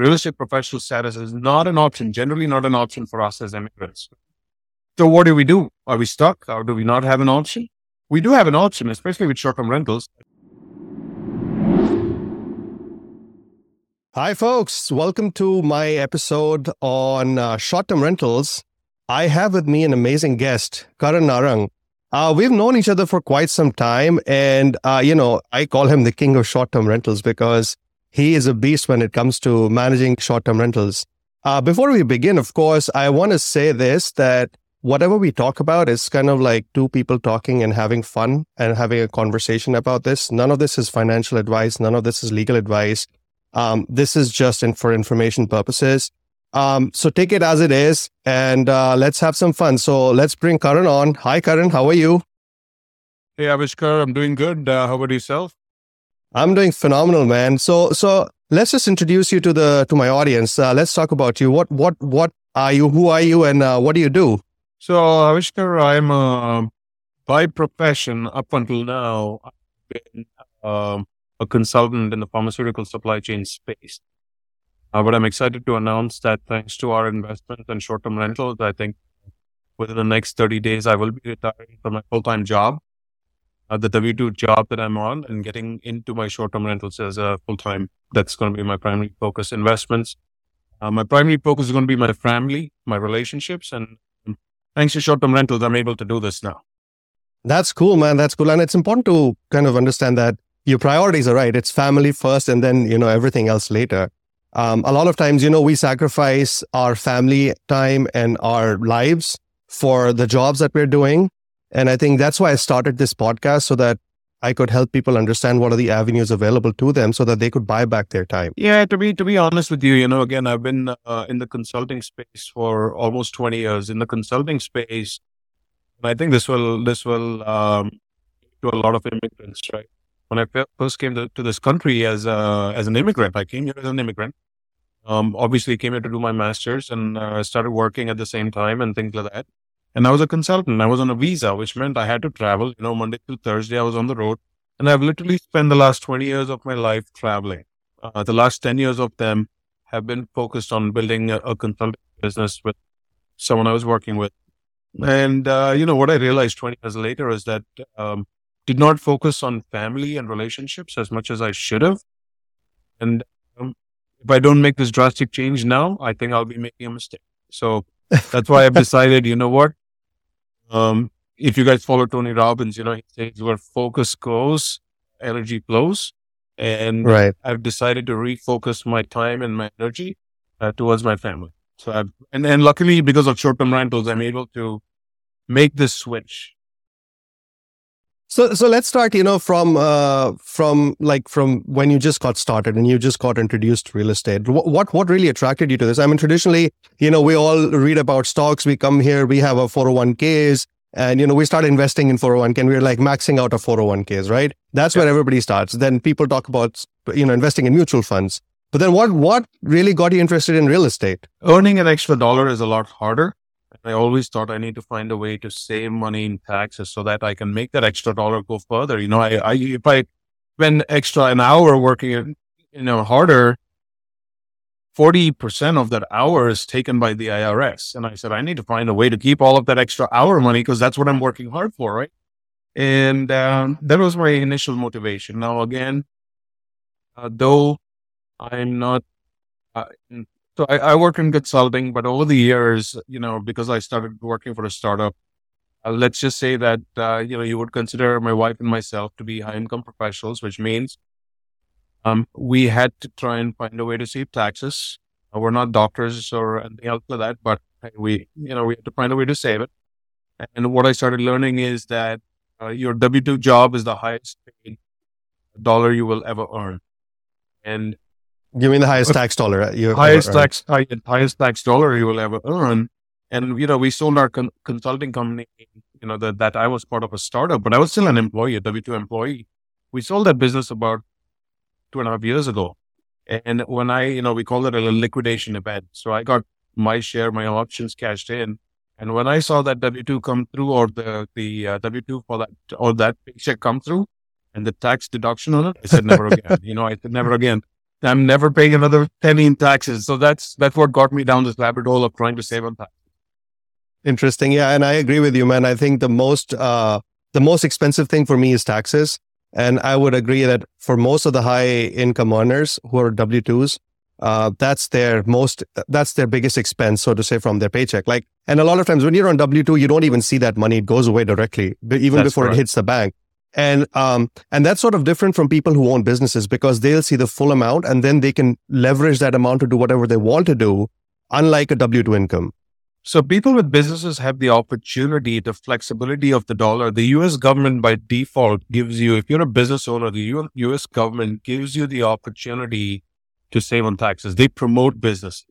real estate professional status is not an option, generally not an option for us as immigrants. So what do we do? Are we stuck or do we not have an option? We do have an option, especially with short-term rentals. Hi, folks. Welcome to my episode on uh, short-term rentals. I have with me an amazing guest, Karan Narang. Uh, we've known each other for quite some time, and uh, you know, I call him the king of short-term rentals because he is a beast when it comes to managing short-term rentals. Uh, before we begin, of course, I want to say this: that whatever we talk about is kind of like two people talking and having fun and having a conversation about this. None of this is financial advice. None of this is legal advice. Um, this is just in, for information purposes. Um, so take it as it is and uh, let's have some fun. So let's bring Karan on. Hi, Karan. How are you? Hey, Avishkar. I'm doing good. Uh, how about yourself? I'm doing phenomenal, man. So, so let's just introduce you to the to my audience. Uh, let's talk about you. What what what are you? Who are you? And uh, what do you do? So, Avishkar, I'm uh, by profession up until now. I've been um, a consultant in the pharmaceutical supply chain space. Uh, but I'm excited to announce that thanks to our investment and short-term rentals, I think within the next 30 days, I will be retiring from my full-time job, uh, the W-2 job that I'm on and getting into my short-term rentals as a full-time. That's going to be my primary focus investments. Uh, my primary focus is going to be my family, my relationships, and thanks to short-term rentals, I'm able to do this now. That's cool, man. That's cool. And it's important to kind of understand that your priorities are right. It's family first and then, you know, everything else later. Um, a lot of times, you know, we sacrifice our family time and our lives for the jobs that we're doing. And I think that's why I started this podcast so that I could help people understand what are the avenues available to them so that they could buy back their time. Yeah, to be to be honest with you, you know, again, I've been uh, in the consulting space for almost 20 years. In the consulting space, I think this will this will um, to a lot of immigrants, right? when I first came to, to this country as a, as an immigrant, I came here as an immigrant. Um, obviously came here to do my master's and uh, started working at the same time and things like that. And I was a consultant. I was on a visa, which meant I had to travel. You know, Monday to Thursday, I was on the road, and I've literally spent the last twenty years of my life traveling. Uh, the last ten years of them have been focused on building a, a consulting business with someone I was working with. And uh, you know what I realized twenty years later is that um, did not focus on family and relationships as much as I should have. And um, if I don't make this drastic change now, I think I'll be making a mistake. So that's why I've decided, you know what? Um, if you guys follow Tony Robbins, you know, he says where focus goes, energy flows. And right. I've decided to refocus my time and my energy uh, towards my family. So I've, and, and luckily because of short-term rentals, I'm able to make this switch so, so let's start, you know, from, uh, from like from when you just got started and you just got introduced to real estate. What, what, what really attracted you to this? I mean, traditionally, you know, we all read about stocks. We come here, we have our 401ks and, you know, we start investing in 401k and we're like maxing out our 401ks, right? That's yeah. where everybody starts. Then people talk about, you know, investing in mutual funds. But then what, what really got you interested in real estate? Earning an extra dollar is a lot harder. I always thought I need to find a way to save money in taxes so that I can make that extra dollar go further. You know, I, I if I spend extra an hour working, you know, harder, 40% of that hour is taken by the IRS. And I said, I need to find a way to keep all of that extra hour money because that's what I'm working hard for, right? And um, that was my initial motivation. Now, again, uh, though I'm not uh, so I, I, work in consulting, but over the years, you know, because I started working for a startup, uh, let's just say that, uh, you know, you would consider my wife and myself to be high income professionals, which means um, we had to try and find a way to save taxes. Uh, we're not doctors or anything else like that, but we, you know, we had to find a way to save it. And what I started learning is that uh, your W 2 job is the highest paid dollar you will ever earn. And Give me the highest tax dollar you highest tax high, highest tax dollar you will ever earn. And you know, we sold our con- consulting company. You know that that I was part of a startup, but I was still an employee, a W two employee. We sold that business about two and a half years ago. And when I, you know, we called it a liquidation event. So I got my share, my options cashed in. And when I saw that W two come through, or the the uh, W two for that or that paycheck come through, and the tax deduction on it, I said never again. You know, I said never again. I'm never paying another penny in taxes. So that's that's what got me down this rabbit hole of trying to save on taxes. Interesting. Yeah, and I agree with you, man. I think the most uh, the most expensive thing for me is taxes, and I would agree that for most of the high income earners who are W twos, uh, that's their most that's their biggest expense, so to say, from their paycheck. Like, and a lot of times when you're on W two, you don't even see that money; it goes away directly, even that's before it hits the bank. And um, and that's sort of different from people who own businesses because they'll see the full amount and then they can leverage that amount to do whatever they want to do, unlike a W two income. So people with businesses have the opportunity, the flexibility of the dollar. The US government by default gives you, if you're a business owner, the US government gives you the opportunity to save on taxes. They promote business.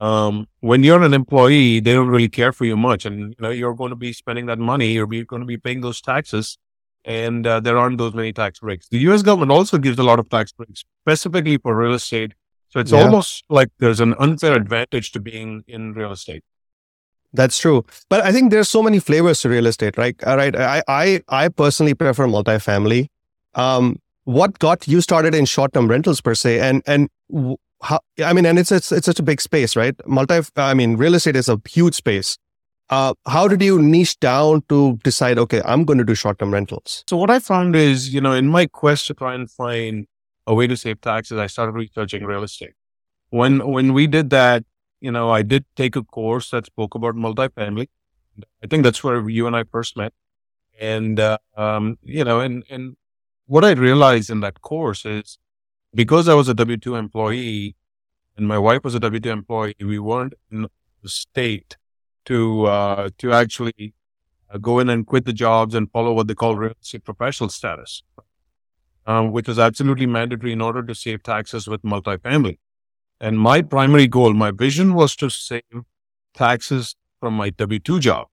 Um, when you're an employee, they don't really care for you much. And, you know, you're going to be spending that money, you're going to be paying those taxes. And uh, there aren't those many tax breaks. The US government also gives a lot of tax breaks, specifically for real estate so it's yeah. almost like there's an unfair advantage to being in real estate. That's true. But I think there's so many flavors to real estate, right? All right. I, I, I personally prefer multifamily. Um, what got you started in short-term rentals per se? And, and how, I mean, and it's, it's, it's such a big space, right? Multi, I mean, real estate is a huge space. Uh, how did you niche down to decide, okay, I'm going to do short-term rentals? So what I found is, you know, in my quest to try and find a way to save taxes, I started researching real estate. When when we did that, you know, I did take a course that spoke about multifamily. I think that's where you and I first met. And uh, um, you know, and and what I realized in that course is because I was a W two employee and my wife was a W two employee, we weren't in the state to uh, to actually uh, go in and quit the jobs and follow what they call real estate professional status um, which is absolutely mandatory in order to save taxes with multifamily. And my primary goal, my vision was to save taxes from my W 2 job.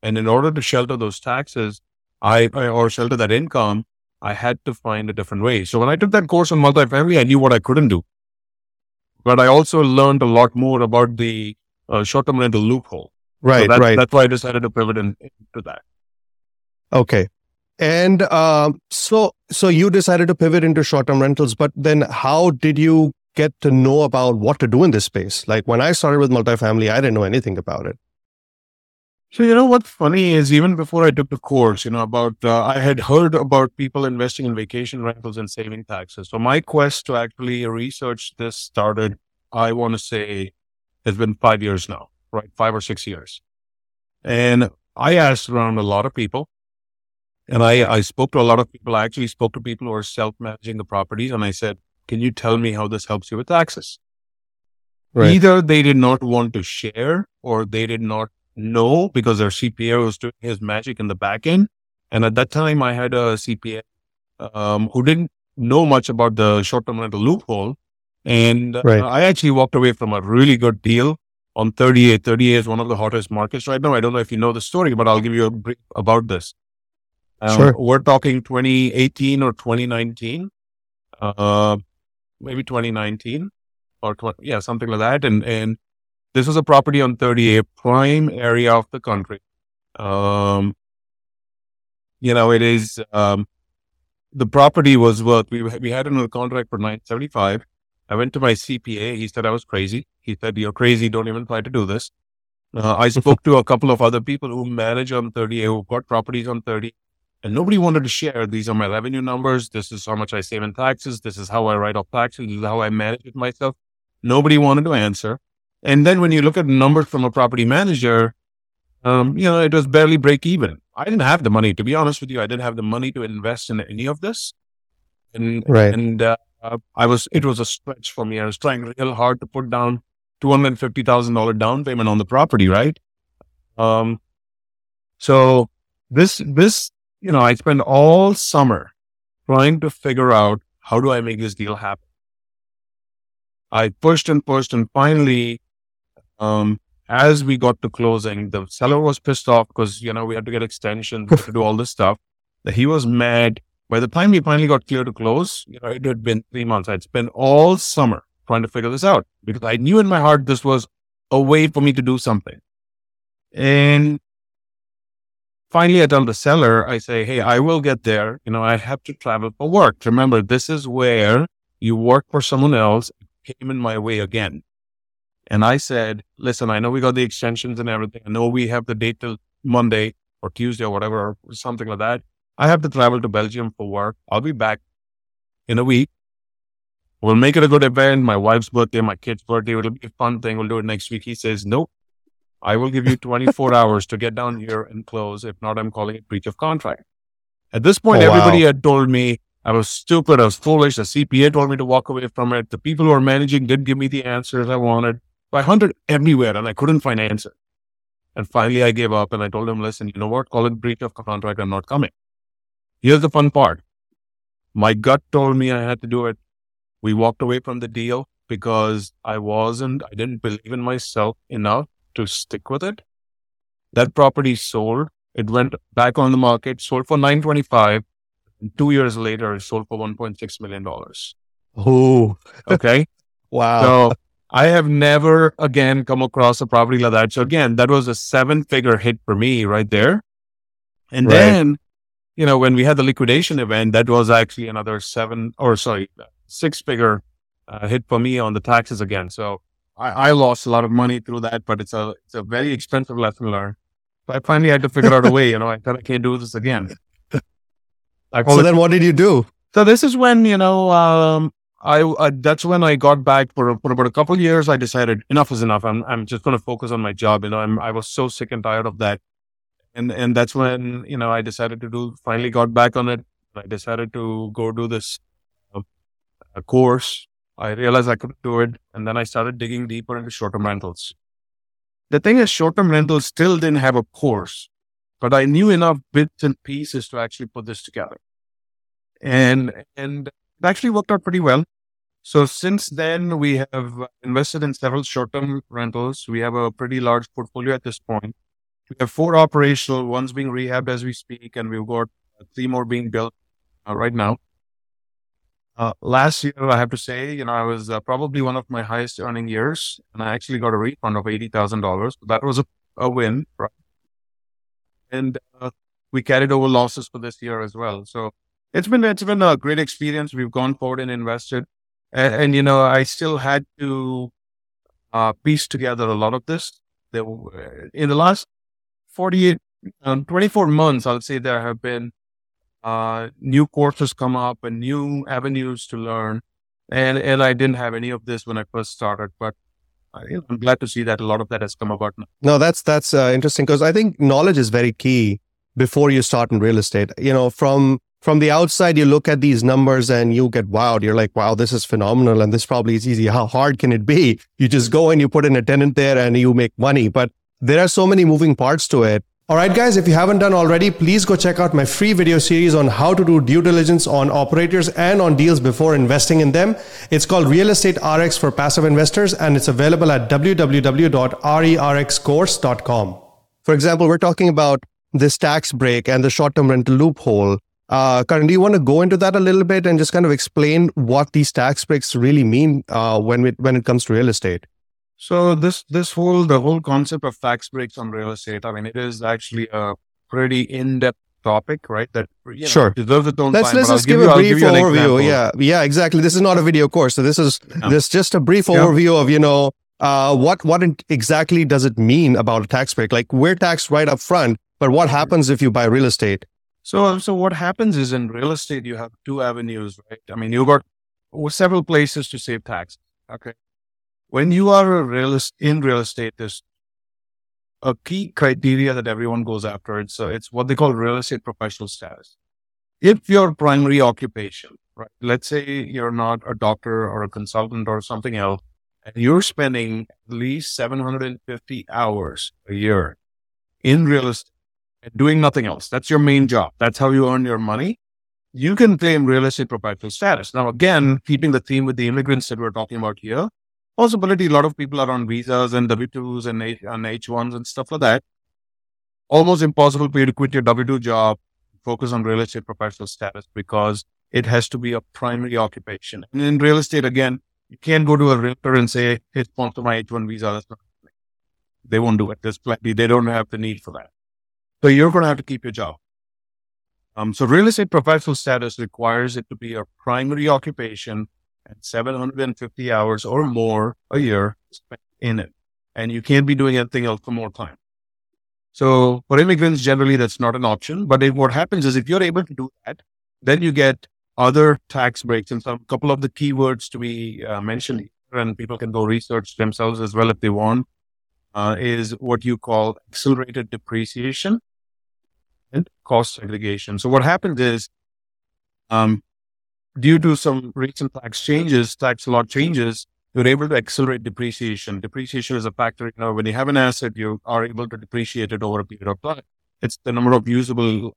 And in order to shelter those taxes, I, or shelter that income, I had to find a different way. So when I took that course on multifamily, I knew what I couldn't do. But I also learned a lot more about the uh, short term rental loophole. Right, so that, right. That's why I decided to pivot into that. Okay. And uh, so, so you decided to pivot into short-term rentals, but then how did you get to know about what to do in this space? Like when I started with multifamily, I didn't know anything about it. So you know what's funny is even before I took the course, you know about uh, I had heard about people investing in vacation rentals and saving taxes. So my quest to actually research this started, I want to say, has been five years now, right? Five or six years, and I asked around a lot of people, and I, I spoke to a lot of people. I actually spoke to people who are self managing the properties. And I said, can you tell me how this helps you with taxes? Right. Either they did not want to share or they did not know because their CPA was doing his magic in the back end. And at that time, I had a CPA um, who didn't know much about the short term rental loophole. And uh, right. I actually walked away from a really good deal on 30A. 30A is one of the hottest markets right now. I don't know if you know the story, but I'll give you a brief about this. Um, sure. We're talking 2018 or 2019, uh, maybe 2019 or 20, yeah, something like that. And, and this was a property on 30A prime area of the country. Um, you know, it is, um, the property was worth, we, we had another contract for 975. I went to my CPA. He said I was crazy. He said, you're crazy. Don't even try to do this. Uh, I spoke to a couple of other people who manage on 30, who got properties on 30 and nobody wanted to share. These are my revenue numbers. This is how much I save in taxes. This is how I write off taxes. This is how I manage it myself. Nobody wanted to answer. And then when you look at numbers from a property manager, um, you know, it was barely break even. I didn't have the money, to be honest with you. I didn't have the money to invest in any of this. And, right. and, uh, I was, it was a stretch for me. I was trying real hard to put down $250,000 down payment on the property, right? Um, so this, this you know, I spent all summer trying to figure out how do I make this deal happen. I pushed and pushed and finally, um, as we got to closing, the seller was pissed off because, you know, we had to get extensions to do all this stuff. He was mad. By the time we finally got clear to close, you know, it had been three months. I'd spent all summer trying to figure this out because I knew in my heart this was a way for me to do something. And finally, I tell the seller, I say, Hey, I will get there. You know, I have to travel for work. Remember, this is where You work for someone else, came in my way again. And I said, listen, I know we got the extensions and everything. I know we have the date till Monday or Tuesday or whatever, or something like that. I have to travel to Belgium for work. I'll be back in a week. We'll make it a good event. My wife's birthday, my kid's birthday. It'll be a fun thing. We'll do it next week. He says, nope. I will give you 24 hours to get down here and close. If not, I'm calling it breach of contract. At this point, Oh, everybody wow. had told me I was stupid. I was foolish. The CPA told me to walk away from it. The people who are managing didn't give me the answers I wanted. I hunted everywhere and I couldn't find an answer. And finally, I gave up and I told him, listen, you know what? Call it breach of contract. I'm not coming. Here's the fun part. My gut told me I had to do it. We walked away from the deal because I wasn't, I didn't believe in myself enough to stick with it. That property sold. It went back on the market, sold for 925. And two years later, it sold for $1.6 million. Oh, Okay. wow. So I have never again come across a property like that. So again, that was a seven figure hit for me right there. And Right. then, you know, when we had the liquidation event, that was actually another seven or sorry, six figure uh, hit for me on the taxes again. So I, I lost a lot of money through that, but it's a, it's a very expensive lesson learned. So I finally had to figure out a way, you know, I thought I can't do this again. Call so then what did you do? so this is when you know um, I uh, that's when I got back for for about a couple of years. I decided enough is enough. I'm I'm just going to focus on my job. You know, I'm I was so sick and tired of that, and and that's when you know I decided to do. Finally, got back on it. I decided to go do this uh, course. I realized I couldn't do it, and then I started digging deeper into short-term rentals. The thing is, short-term rentals still didn't have a course, but I knew enough bits and pieces to actually put this together and and it actually worked out pretty well. So since then, we have invested in several short-term rentals. We have a pretty large portfolio at this point. We have four operational, one's being rehabbed as we speak, and we've got three more being built uh, right now. Uh, last year, I have to say, you know, I was uh, probably one of my highest earning years, and I actually got a refund of eighty thousand dollars. That was a, a win, right? And uh, we carried over losses for this year as well. So it's been it's been a great experience. We've gone forward and invested, and, and you know I still had to uh, piece together a lot of this. There in the last 48, um, 24 months, I'll say there have been uh, new courses come up and new avenues to learn, and and I didn't have any of this when I first started, but. I'm glad to see that a lot of that has come about now. No, that's that's uh, interesting because I think knowledge is very key before you start in real estate. You know, from from the outside, you look at these numbers and you get wowed. You're like, wow, this is phenomenal, and this probably is easy. How hard can it be? You just go and you put in a tenant there and you make money. But there are so many moving parts to it. All right, guys, if you haven't done already, please go check out my free video series on how to do due diligence on operators and on deals before investing in them. It's called Real Estate RX for passive investors, and it's available at www.rerxcourse.com. For example, we're talking about this tax break and the short term rental loophole. Uh, Karan, do you want to go into that a little bit and just kind of explain what these tax breaks really mean uh, when, it, when it comes to real estate? So this this whole the whole concept of tax breaks on real estate, I mean, it is actually a pretty in depth topic, right? That you know, Sure. deserves its own Let's time. let's just give, you- a brief give overview. Yeah, yeah, exactly. This is not a video course, so this is No. this just a brief Yeah. overview of you know uh, what what in- exactly does it mean about a tax break? Like we're taxed right up front, but what happens if you buy real estate? So so what happens is in real estate you have two avenues, right? I mean, you've got several places to save tax. Okay. When you are a real est- in real estate, there's a key criteria that everyone goes after. It's uh, it's what they call real estate professional status. If your primary occupation, right? Let's say you're not a doctor or a consultant or something else, and you're spending at least 750 hours a year in real estate and doing nothing else. That's your main job. That's how you earn your money. You can claim real estate professional status. Now, again, keeping the theme with the immigrants that we're talking about here, possibility a lot of people are on visas and W2s and, H- and H1s and stuff like that. Almost impossible for you to quit your W2 job, focus on real estate professional status because it has to be a primary occupation. And in real estate, again, you can't go to a realtor and say, hey, sponsor my H1 visa. That's not. They won't do it. There's plenty. They don't have the need for that. So you're going to have to keep your job. Um, so real estate professional status requires it to be a primary occupation and 750 hours or more a year spent in it. And you can't be doing anything else for more time. So for immigrants, generally, that's not an option. But if, what happens is if you're able to do that, then you get other tax breaks and some couple of the keywords to be uh, mentioned here, and people can go research themselves as well if they want, uh, is what you call accelerated depreciation and cost segregation. So what happens is, um, due to some recent tax changes, tax law changes, you're able to accelerate depreciation. Depreciation is a factor. You know, when you have an asset, you are able to depreciate it over a period of time. It's the number of usable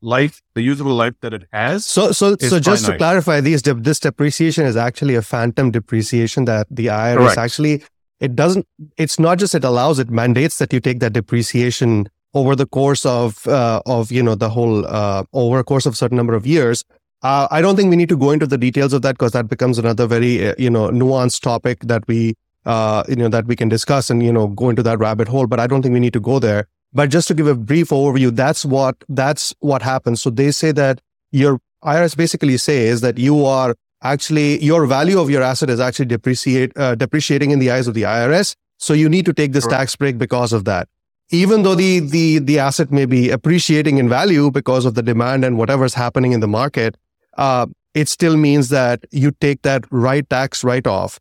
life, the usable life that it has. So, so, so just finite. to clarify, these this depreciation is actually a phantom depreciation that the IRS Correct. actually it doesn't. It's not just it allows; it mandates that you take that depreciation over the course of uh, of you know the whole uh, over a course of a certain number of years. Uh, I don't think we need to go into the details of that because that becomes another very uh, you know nuanced topic that we uh, you know that we can discuss and you know go into that rabbit hole. But I don't think we need to go there. But just to give a brief overview, that's what that's what happens. So they say that your IRS basically says that you are actually your value of your asset is actually depreciate uh, depreciating in the eyes of the IRS. So you need to take this tax break because of that. Even though the the the asset may be appreciating in value because of the demand and whatever's happening in the market, uh, it still means that you take that right tax write off.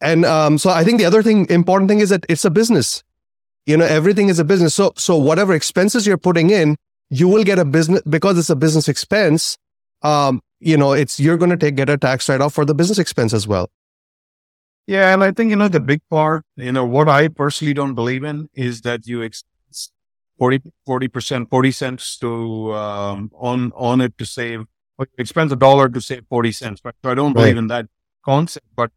And um, so I think the other thing, important thing is that it's a business. You know, everything is a business. So, so whatever expenses you're putting in, you will get a business because it's a business expense. Um, you know, it's you're going to take get a tax write off for the business expense as well. Yeah, and I think you know the big part. You know what I personally don't believe in is that you expense 40 percent, forty cents to um, on on it to save or you expense a dollar to save 40 cents. Right? So I don't believe in that concept. But,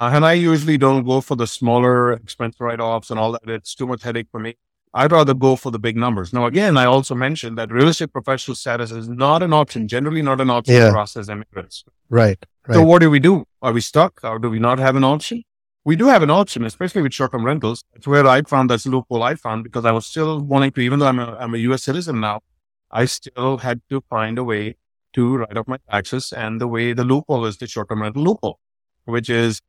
uh, and I usually don't go for the smaller expense write offs and all that. It's too much headache for me. I'd rather go for the big numbers. Now, again, I also mentioned that real estate professional status is not an option, generally not an option yeah. for us as immigrants. Right, right. So what do we do? Are we stuck or do we not have an option? We do have an option, especially with short-term rentals. That's where I found that's a loophole I found because I was still wanting to, even though I'm a, I'm a U.S. citizen now, I still had to find a way to write off my taxes. And the way the loophole is the short term rental loophole, which is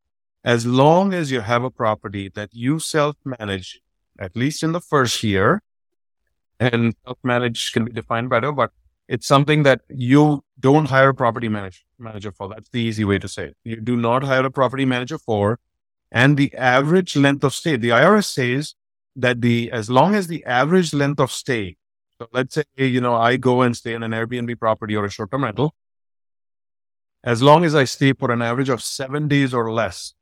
as long as you have a property that you self manage, at least in the first year, and self manage can be defined better, but it's something that you don't hire a property manage, manager for. That's the easy way to say it. You do not hire a property manager for. And the average length of stay, the IRS says that the, as long as the average length of stay so let's say, you know, I go and stay in an Airbnb property or a short term rental. As long as I stay for an average of seven days or less,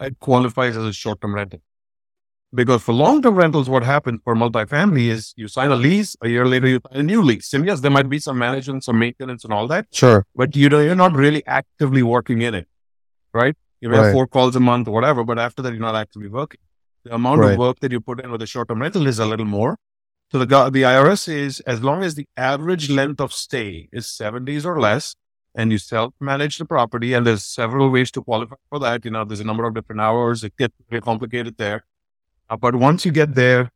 it qualifies as a short term rental. Because for long term rentals, what happens for multifamily is you sign a lease, a year later you sign a new lease. And yes, there might be some management, some maintenance and all that. Sure. But you know, you're not really actively working in it, right? You may right. have four calls a month or whatever, but after that, you're not actively working. The amount right. of work that you put in with a short term rental is a little more. So the, the IRS is as long as the average length of stay is seven days or less, and you self-manage the property, and there's several ways to qualify for that. You know, there's a number of different hours. It gets very complicated there. Uh, but once you get there,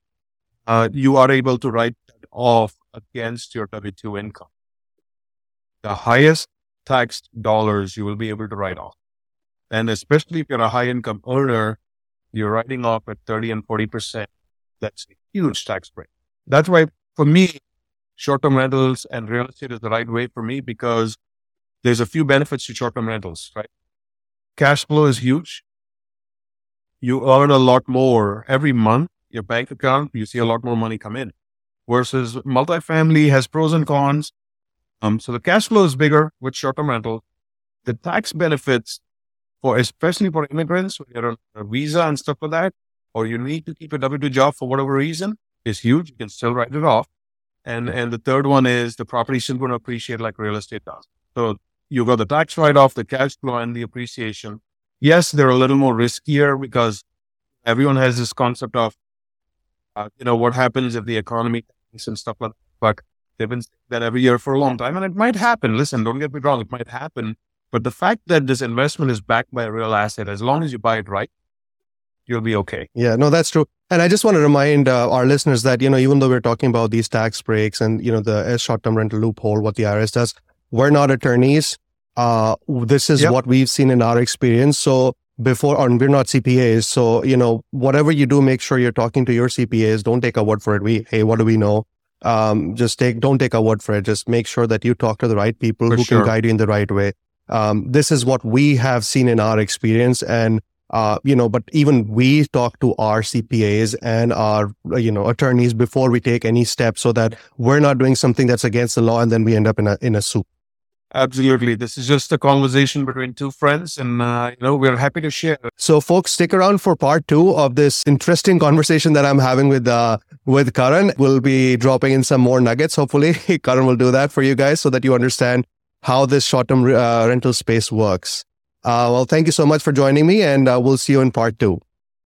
uh, you are able to write that off against your W-2 income. The highest taxed dollars you will be able to write off. And especially if you're a high income earner, you're writing off at 30 and 40%. That's a huge tax break. That's why for me, short-term rentals and real estate is the right way for me because there's a few benefits to short-term rentals, right? Cash flow is huge. You earn a lot more every month. Your bank account, you see a lot more money come in versus multifamily has pros and cons. Um, so the cash flow is bigger with short-term rental. The tax benefits for, especially for immigrants, when you're on a visa and stuff like that, or you need to keep a W-2 job for whatever reason, is huge. You can still write it off. And and the third one is the property is still going to appreciate like real estate does. So you've got the tax write off, the cash flow, and the appreciation. Yes, they're a little more riskier because everyone has this concept of, uh, you know, what happens if the economy and stuff like that. But they've been saying that every year for a long time, and it might happen. Listen, don't get me wrong, it might happen. But the fact that this investment is backed by a real asset, as long as you buy it right, you'll be okay. Yeah, no, that's true. And I just want to remind uh, our listeners that, you know, even though we're talking about these tax breaks and, you know, the short term rental loophole, what the IRS does, we're not attorneys. Uh, this is Yep. what we've seen in our experience. So before, and we're not CPAs. So, you know, whatever you do, make sure you're talking to your CPAs. Don't take a word for it. We, hey, what do we know? Um, just take, don't take a word for it. Just make sure that you talk to the right people For who sure. can guide you in the right way. Um, this is what we have seen in our experience. And, uh, you know, but even we talk to our CPAs and our, you know, attorneys before we take any steps so that we're not doing something that's against the law and then we end up in a, in a soup. Absolutely. This is just a conversation between two friends, and uh, you know we're happy to share. So, folks, stick around for part two of this interesting conversation that I'm having with uh, with Karan. We'll be dropping in some more nuggets. Hopefully, Karan will do that for you guys so that you understand how this short-term uh, rental space works. Uh, well, thank you so much for joining me, and uh, we'll see you in part two.